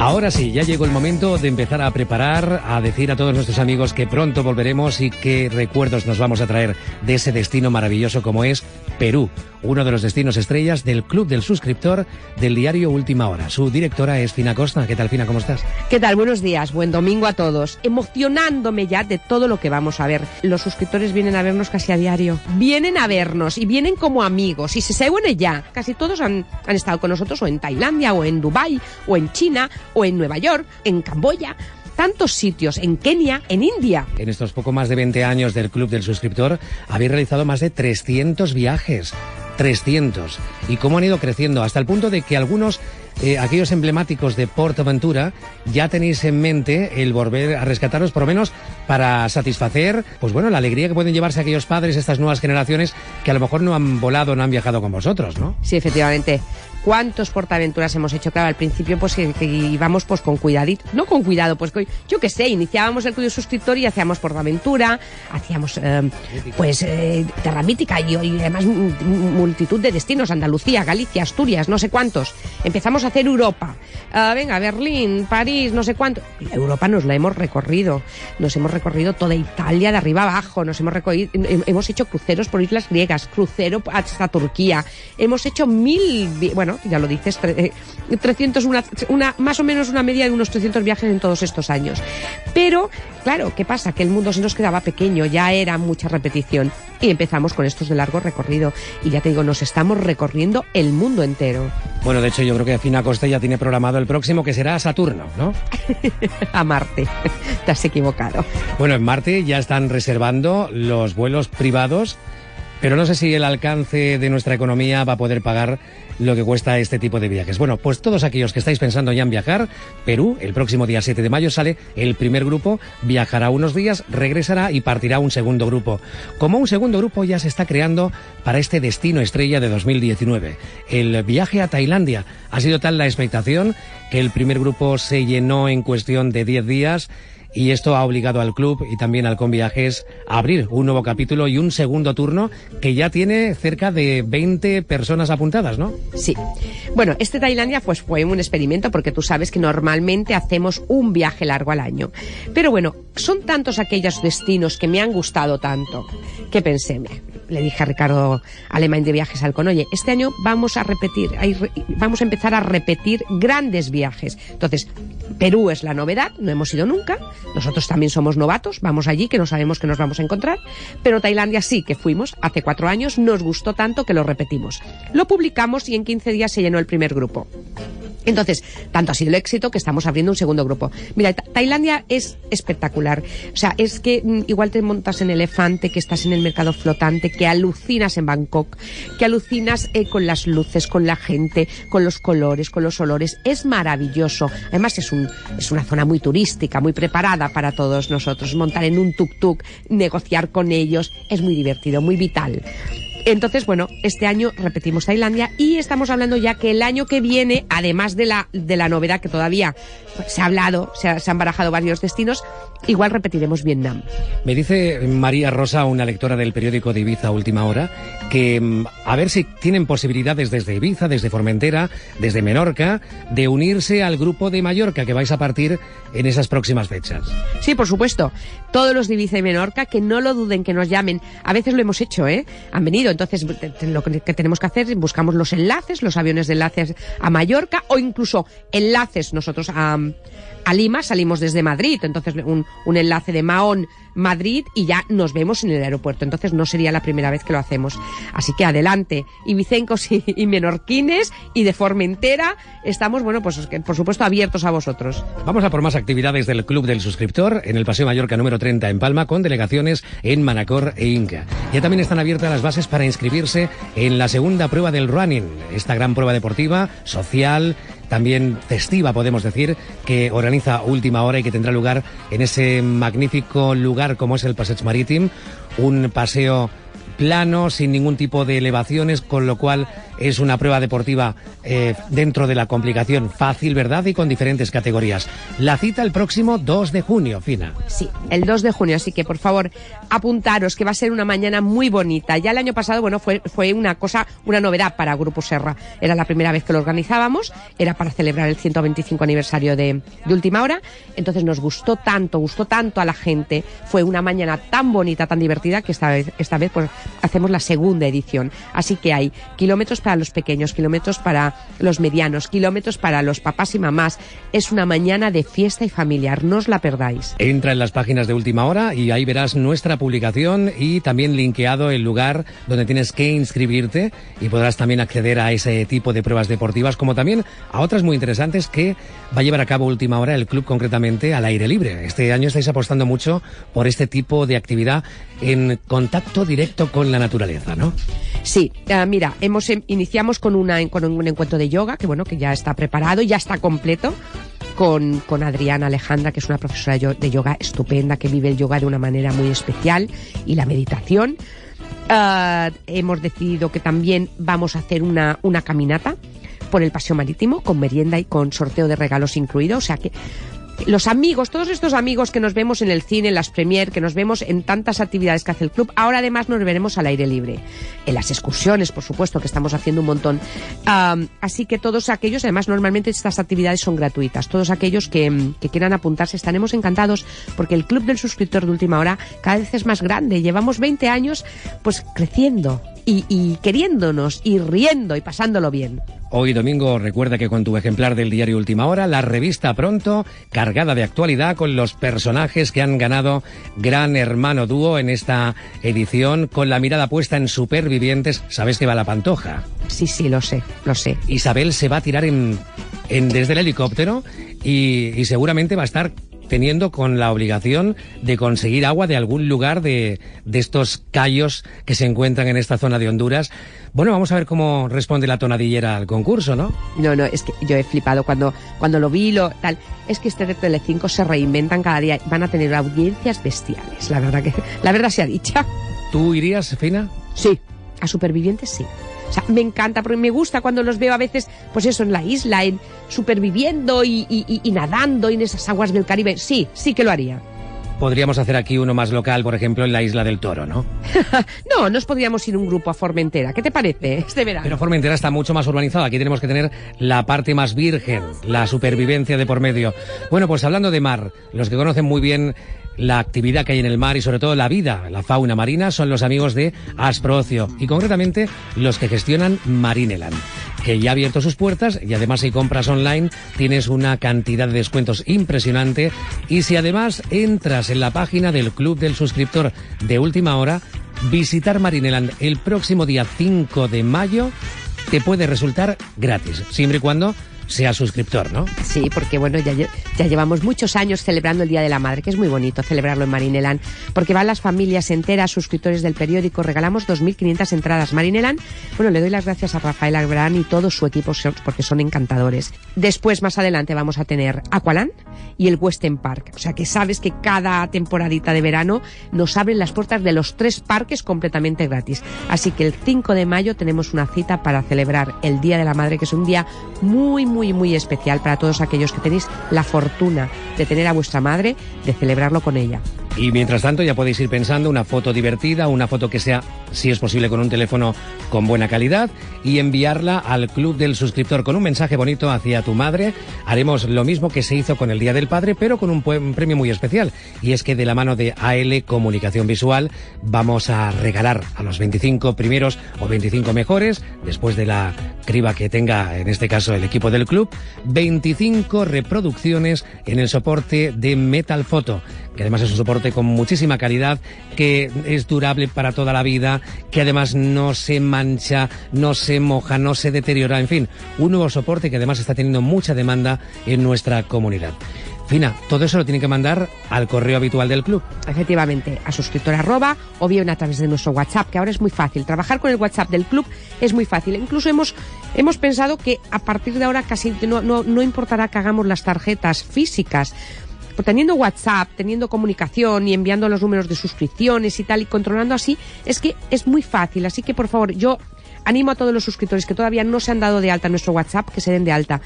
Ahora sí, ya llegó el momento de empezar a preparar, a decir a todos nuestros amigos que pronto volveremos y qué recuerdos nos vamos a traer de ese destino maravilloso como es Perú, uno de los destinos estrellas del Club del Suscriptor del diario Última Hora. Su directora es Fina Costa. ¿Qué tal, Fina? ¿Cómo estás? ¿Qué tal? Buenos días, buen domingo a todos. Emocionándome ya de todo lo que vamos a ver. Los suscriptores vienen a vernos casi a diario. Vienen a vernos y vienen como amigos y se seguen ya. Casi todos han, han estado con nosotros o en Tailandia o en Dubai o en China o en Nueva York, en Camboya tantos sitios, en Kenia, en India. En estos poco más de 20 años del Club del Suscriptor, habéis realizado más de 300 viajes. 300. ¿Y cómo han ido creciendo? Hasta el punto de que algunos, eh, aquellos emblemáticos de Portaventura, ya tenéis en mente el volver a rescataros, por lo menos para satisfacer, pues bueno, la alegría que pueden llevarse aquellos padres, estas nuevas generaciones, que a lo mejor no han volado, no han viajado con vosotros, ¿no? Sí, efectivamente. ¿Cuántos portaventuras hemos hecho? Claro, al principio pues que, que íbamos pues con cuidadito, no con cuidado, pues yo qué sé, iniciábamos el cuyo suscriptor y hacíamos portaventura, hacíamos eh, pues eh, Terra Mítica y, y además multitud de destinos, Andalucía, Galicia, Asturias, no sé cuántos. Empezamos a hacer Europa. Uh, venga, Berlín, París, no sé cuánto. Europa nos la hemos recorrido. Nos hemos recorrido toda Italia de arriba abajo. Nos hemos recorrido, hemos hecho cruceros por islas griegas, crucero hasta Turquía. Hemos hecho mil, bueno, ya lo dices, 300, una, una, más o menos una media de unos 300 viajes en todos estos años. Pero, claro, ¿qué pasa? Que el mundo se nos quedaba pequeño, ya era mucha repetición. Y empezamos con estos de largo recorrido. Y ya te digo, nos estamos recorriendo el mundo entero. Bueno, de hecho, yo creo que Fina Costa ya tiene programado el próximo, que será Saturno, ¿no? a Marte. Te has equivocado. Bueno, en Marte ya están reservando los vuelos privados, pero no sé si el alcance de nuestra economía va a poder pagar lo que cuesta este tipo de viajes. Bueno, pues todos aquellos que estáis pensando ya en viajar, Perú, el próximo día 7 de mayo sale el primer grupo, viajará unos días, regresará y partirá un segundo grupo. Como un segundo grupo ya se está creando para este destino estrella de 2019. El viaje a Tailandia ha sido tal la expectación que el primer grupo se llenó en cuestión de 10 días y esto ha obligado al club y también al Conviajes a abrir un nuevo capítulo y un segundo turno que ya tiene cerca de 20 personas apuntadas, ¿no? Sí. Bueno, este Tailandia pues fue un experimento porque tú sabes que normalmente hacemos un viaje largo al año. Pero bueno, son tantos aquellos destinos que me han gustado tanto que pensé, le dije a Ricardo Alemán de Viajes Alcon, oye, este año vamos a repetir, vamos a empezar a repetir grandes viajes. Entonces, Perú es la novedad, no hemos ido nunca, nosotros también somos novatos, vamos allí que no sabemos que nos vamos a encontrar, pero Tailandia sí que fuimos hace cuatro años, nos gustó tanto que lo repetimos. Lo publicamos y en 15 días se llenó el primer grupo. Entonces, tanto ha sido el éxito que estamos abriendo un segundo grupo. Mira, Tailandia es espectacular. O sea, es que mm, igual te montas en elefante, que estás en el mercado flotante, que alucinas en Bangkok, que alucinas eh, con las luces, con la gente, con los colores, con los olores. Es maravilloso. Además, es, un, es una zona muy turística, muy preparada para todos nosotros. Montar en un tuk-tuk, negociar con ellos, es muy divertido, muy vital. Entonces, bueno, este año repetimos Tailandia y estamos hablando ya que el año que viene, además de la, de la novedad que todavía se ha hablado, se, ha, se han barajado varios destinos, igual repetiremos Vietnam. Me dice María Rosa, una lectora del periódico de Ibiza Última Hora, que mm, a ver si tienen posibilidades desde Ibiza, desde Formentera, desde Menorca, de unirse al grupo de Mallorca que vais a partir en esas próximas fechas. Sí, por supuesto. Todos los de Ibiza y Menorca, que no lo duden, que nos llamen. A veces lo hemos hecho, ¿eh? Han venido. Entonces, lo que tenemos que hacer es buscamos los enlaces, los aviones de enlaces a Mallorca o incluso enlaces nosotros a a Lima, salimos desde Madrid, entonces un, un enlace de Mahón Madrid y ya nos vemos en el aeropuerto. Entonces no sería la primera vez que lo hacemos. Así que adelante, Ibicencos y, y menorquines y de Formentera estamos, bueno, pues por supuesto abiertos a vosotros. Vamos a por más actividades del Club del Suscriptor en el Paseo Mallorca número 30 en Palma con delegaciones en Manacor e Inca. Ya también están abiertas las bases para inscribirse en la segunda prueba del running, esta gran prueba deportiva, social, también festiva, podemos decir, que organiza Última Hora y que tendrá lugar en ese magnífico lugar como es el Passeig Marítim, un paseo plano, sin ningún tipo de elevaciones, con lo cual es una prueba deportiva eh, dentro de la complicación fácil, ¿verdad? Y con diferentes categorías. La cita el próximo 2 de junio, Fina. Sí, el 2 de junio, así que por favor apuntaros que va a ser una mañana muy bonita. Ya el año pasado, bueno, fue, fue una cosa, una novedad para Grupo Serra. Era la primera vez que lo organizábamos, era para celebrar el 125 aniversario de, Última Hora. Entonces nos gustó tanto, gustó tanto a la gente. Fue una mañana tan bonita, tan divertida que esta vez, esta vez pues hacemos la segunda edición. Así que hay kilómetros para los pequeños, kilómetros para los medianos, kilómetros para los papás y mamás. Es una mañana de fiesta y familiar, no os la perdáis. Entra en las páginas de Última Hora y ahí verás nuestra publicación y también linkeado el lugar donde tienes que inscribirte y podrás también acceder a ese tipo de pruebas deportivas como también a otras muy interesantes que va a llevar a cabo Última Hora el club concretamente al aire libre. Este año estáis apostando mucho por este tipo de actividad en contacto directo con la naturaleza, ¿no? Sí, uh, mira, hemos em, iniciamos con, con un encuentro de yoga que bueno que ya está preparado, ya está completo. Con, con, Adriana Alejandra, que es una profesora de yoga estupenda, que vive el yoga de una manera muy especial y la meditación. Uh, hemos decidido que también vamos a hacer una, una caminata por el paseo marítimo con merienda y con sorteo de regalos incluido. O sea que los amigos, todos estos amigos que nos vemos en el cine, en las premier, que nos vemos en tantas actividades que hace el club, ahora además nos veremos al aire libre. En las excursiones, por supuesto, que estamos haciendo un montón. Um, así que todos aquellos, además normalmente estas actividades son gratuitas, todos aquellos que, que, quieran apuntarse estaremos encantados porque el club del suscriptor de última hora cada vez es más grande. Llevamos 20 años pues creciendo y, y queriéndonos y riendo y pasándolo bien. Hoy domingo recuerda que con tu ejemplar del diario Última Hora, la revista Pronto, cargada de actualidad con los personajes que han ganado Gran Hermano Dúo en esta edición, con la mirada puesta en supervivientes. ¿Sabes que va la pantoja? Sí, sí, lo sé, lo sé. Isabel se va a tirar en, en desde el helicóptero y, y seguramente va a estar teniendo con la obligación de conseguir agua de algún lugar de, de estos callos que se encuentran en esta zona de Honduras. Bueno, vamos a ver cómo responde la tonadillera al concurso, ¿no? No, no, es que yo he flipado cuando, cuando lo vi, lo tal. Es que este de Telecinco se reinventan cada día, van a tener audiencias bestiales, la verdad que, la verdad sea dicha. ¿Tú irías, Fina? Sí, a supervivientes sí. O sea, me encanta, porque me gusta cuando los veo a veces, pues eso, en la isla, en superviviendo y, y, y nadando en esas aguas del Caribe. Sí, sí que lo haría. Podríamos hacer aquí uno más local, por ejemplo, en la isla del Toro, ¿no? no, nos podríamos ir un grupo a Formentera. ¿Qué te parece este verano? Pero Formentera está mucho más urbanizado. Aquí tenemos que tener la parte más virgen, la supervivencia de por medio. Bueno, pues hablando de mar, los que conocen muy bien la actividad que hay en el mar y sobre todo la vida, la fauna marina, son los amigos de Asprocio y concretamente los que gestionan Marineland, que ya ha abierto sus puertas y además si compras online tienes una cantidad de descuentos impresionante. Y si además entras en la página del Club del Suscriptor de Última Hora, visitar Marineland el próximo día 5 de mayo te puede resultar gratis, siempre y cuando sea suscriptor, ¿no? Sí, porque bueno, ya, ya llevamos muchos años celebrando el Día de la Madre, que es muy bonito celebrarlo en Marineland, porque van las familias enteras, suscriptores del periódico, regalamos 2.500 entradas. Marineland, bueno, le doy las gracias a Rafael Albrán y todo su equipo porque son encantadores. Después, más adelante, vamos a tener Aqualand y el Western Park. O sea que sabes que cada temporadita de verano nos abren las puertas de los tres parques completamente gratis. Así que el 5 de mayo tenemos una cita para celebrar el Día de la Madre, que es un día muy, muy muy, muy especial para todos aquellos que tenéis la fortuna de tener a vuestra madre, de celebrarlo con ella. Y mientras tanto ya podéis ir pensando una foto divertida, una foto que sea, si es posible, con un teléfono con buena calidad y enviarla al Club del Suscriptor con un mensaje bonito hacia tu madre. Haremos lo mismo que se hizo con el Día del Padre, pero con un, premio muy especial. Y es que de la mano de AL Comunicación Visual vamos a regalar a los 25 primeros o 25 mejores, después de la criba que tenga en este caso el equipo del club, 25 reproducciones en el soporte de Metal Photo, que además es un soporte con muchísima calidad, que es durable para toda la vida, que además no se mancha, no se moja, no se deteriora, en fin, un nuevo soporte que además está teniendo mucha demanda en nuestra comunidad. Fina, todo eso lo tiene que mandar al correo habitual del club. Efectivamente, a suscriptor arroba o bien a través de nuestro WhatsApp, que ahora es muy fácil. Trabajar con el WhatsApp del club es muy fácil. Incluso hemos, hemos pensado que a partir de ahora casi no, no, no importará que hagamos las tarjetas físicas teniendo WhatsApp, teniendo comunicación y enviando los números de suscripciones y tal y controlando así, es que es muy fácil. Así que por favor, yo animo a todos los suscriptores que todavía no se han dado de alta en nuestro WhatsApp que se den de alta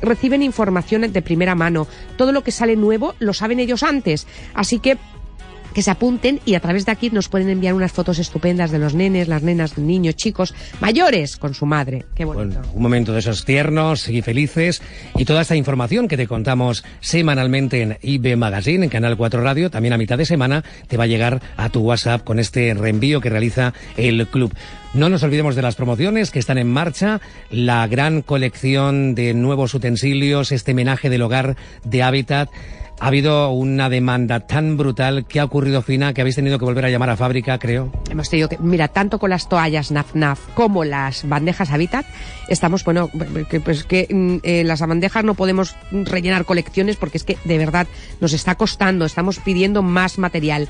reciben información de primera mano. Todo lo que sale nuevo lo saben ellos antes. Así que que se apunten y a través de aquí nos pueden enviar unas fotos estupendas de los nenes, las nenas, niños, chicos, mayores con su madre. Qué bonito. un momento de esos tiernos y felices y toda esta información que te contamos semanalmente en IB Magazine, en Canal 4 Radio, también a mitad de semana te va a llegar a tu WhatsApp con este reenvío que realiza el club. No nos olvidemos de las promociones que están en marcha, la gran colección de nuevos utensilios, este menaje del hogar de Habitat. Ha habido una demanda tan brutal que ha ocurrido, Fina, que habéis tenido que volver a llamar a fábrica, creo. Hemos tenido que, mira, tanto con las toallas Naf Naf como las bandejas Habitat, estamos, bueno, que, pues que mm, eh, las bandejas no podemos rellenar colecciones porque es que de verdad nos está costando, estamos pidiendo más material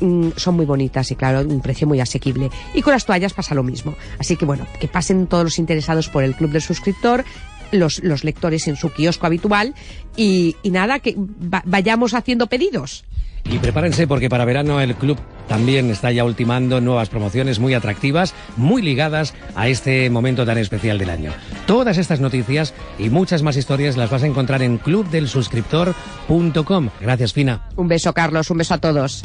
mm, son muy bonitas y claro, un precio muy asequible. Y con las toallas pasa lo mismo. Así que bueno, que pasen todos los interesados por el club del suscriptor, los, los lectores en su kiosco habitual y, y nada, que vayamos haciendo pedidos. Y prepárense porque para verano el club también está ya ultimando nuevas promociones muy atractivas, muy ligadas a este momento tan especial del año. Todas estas noticias y muchas más historias las vas a encontrar en clubdelsuscriptor.com. Gracias, Fina. Un beso, Carlos. Un beso a todos.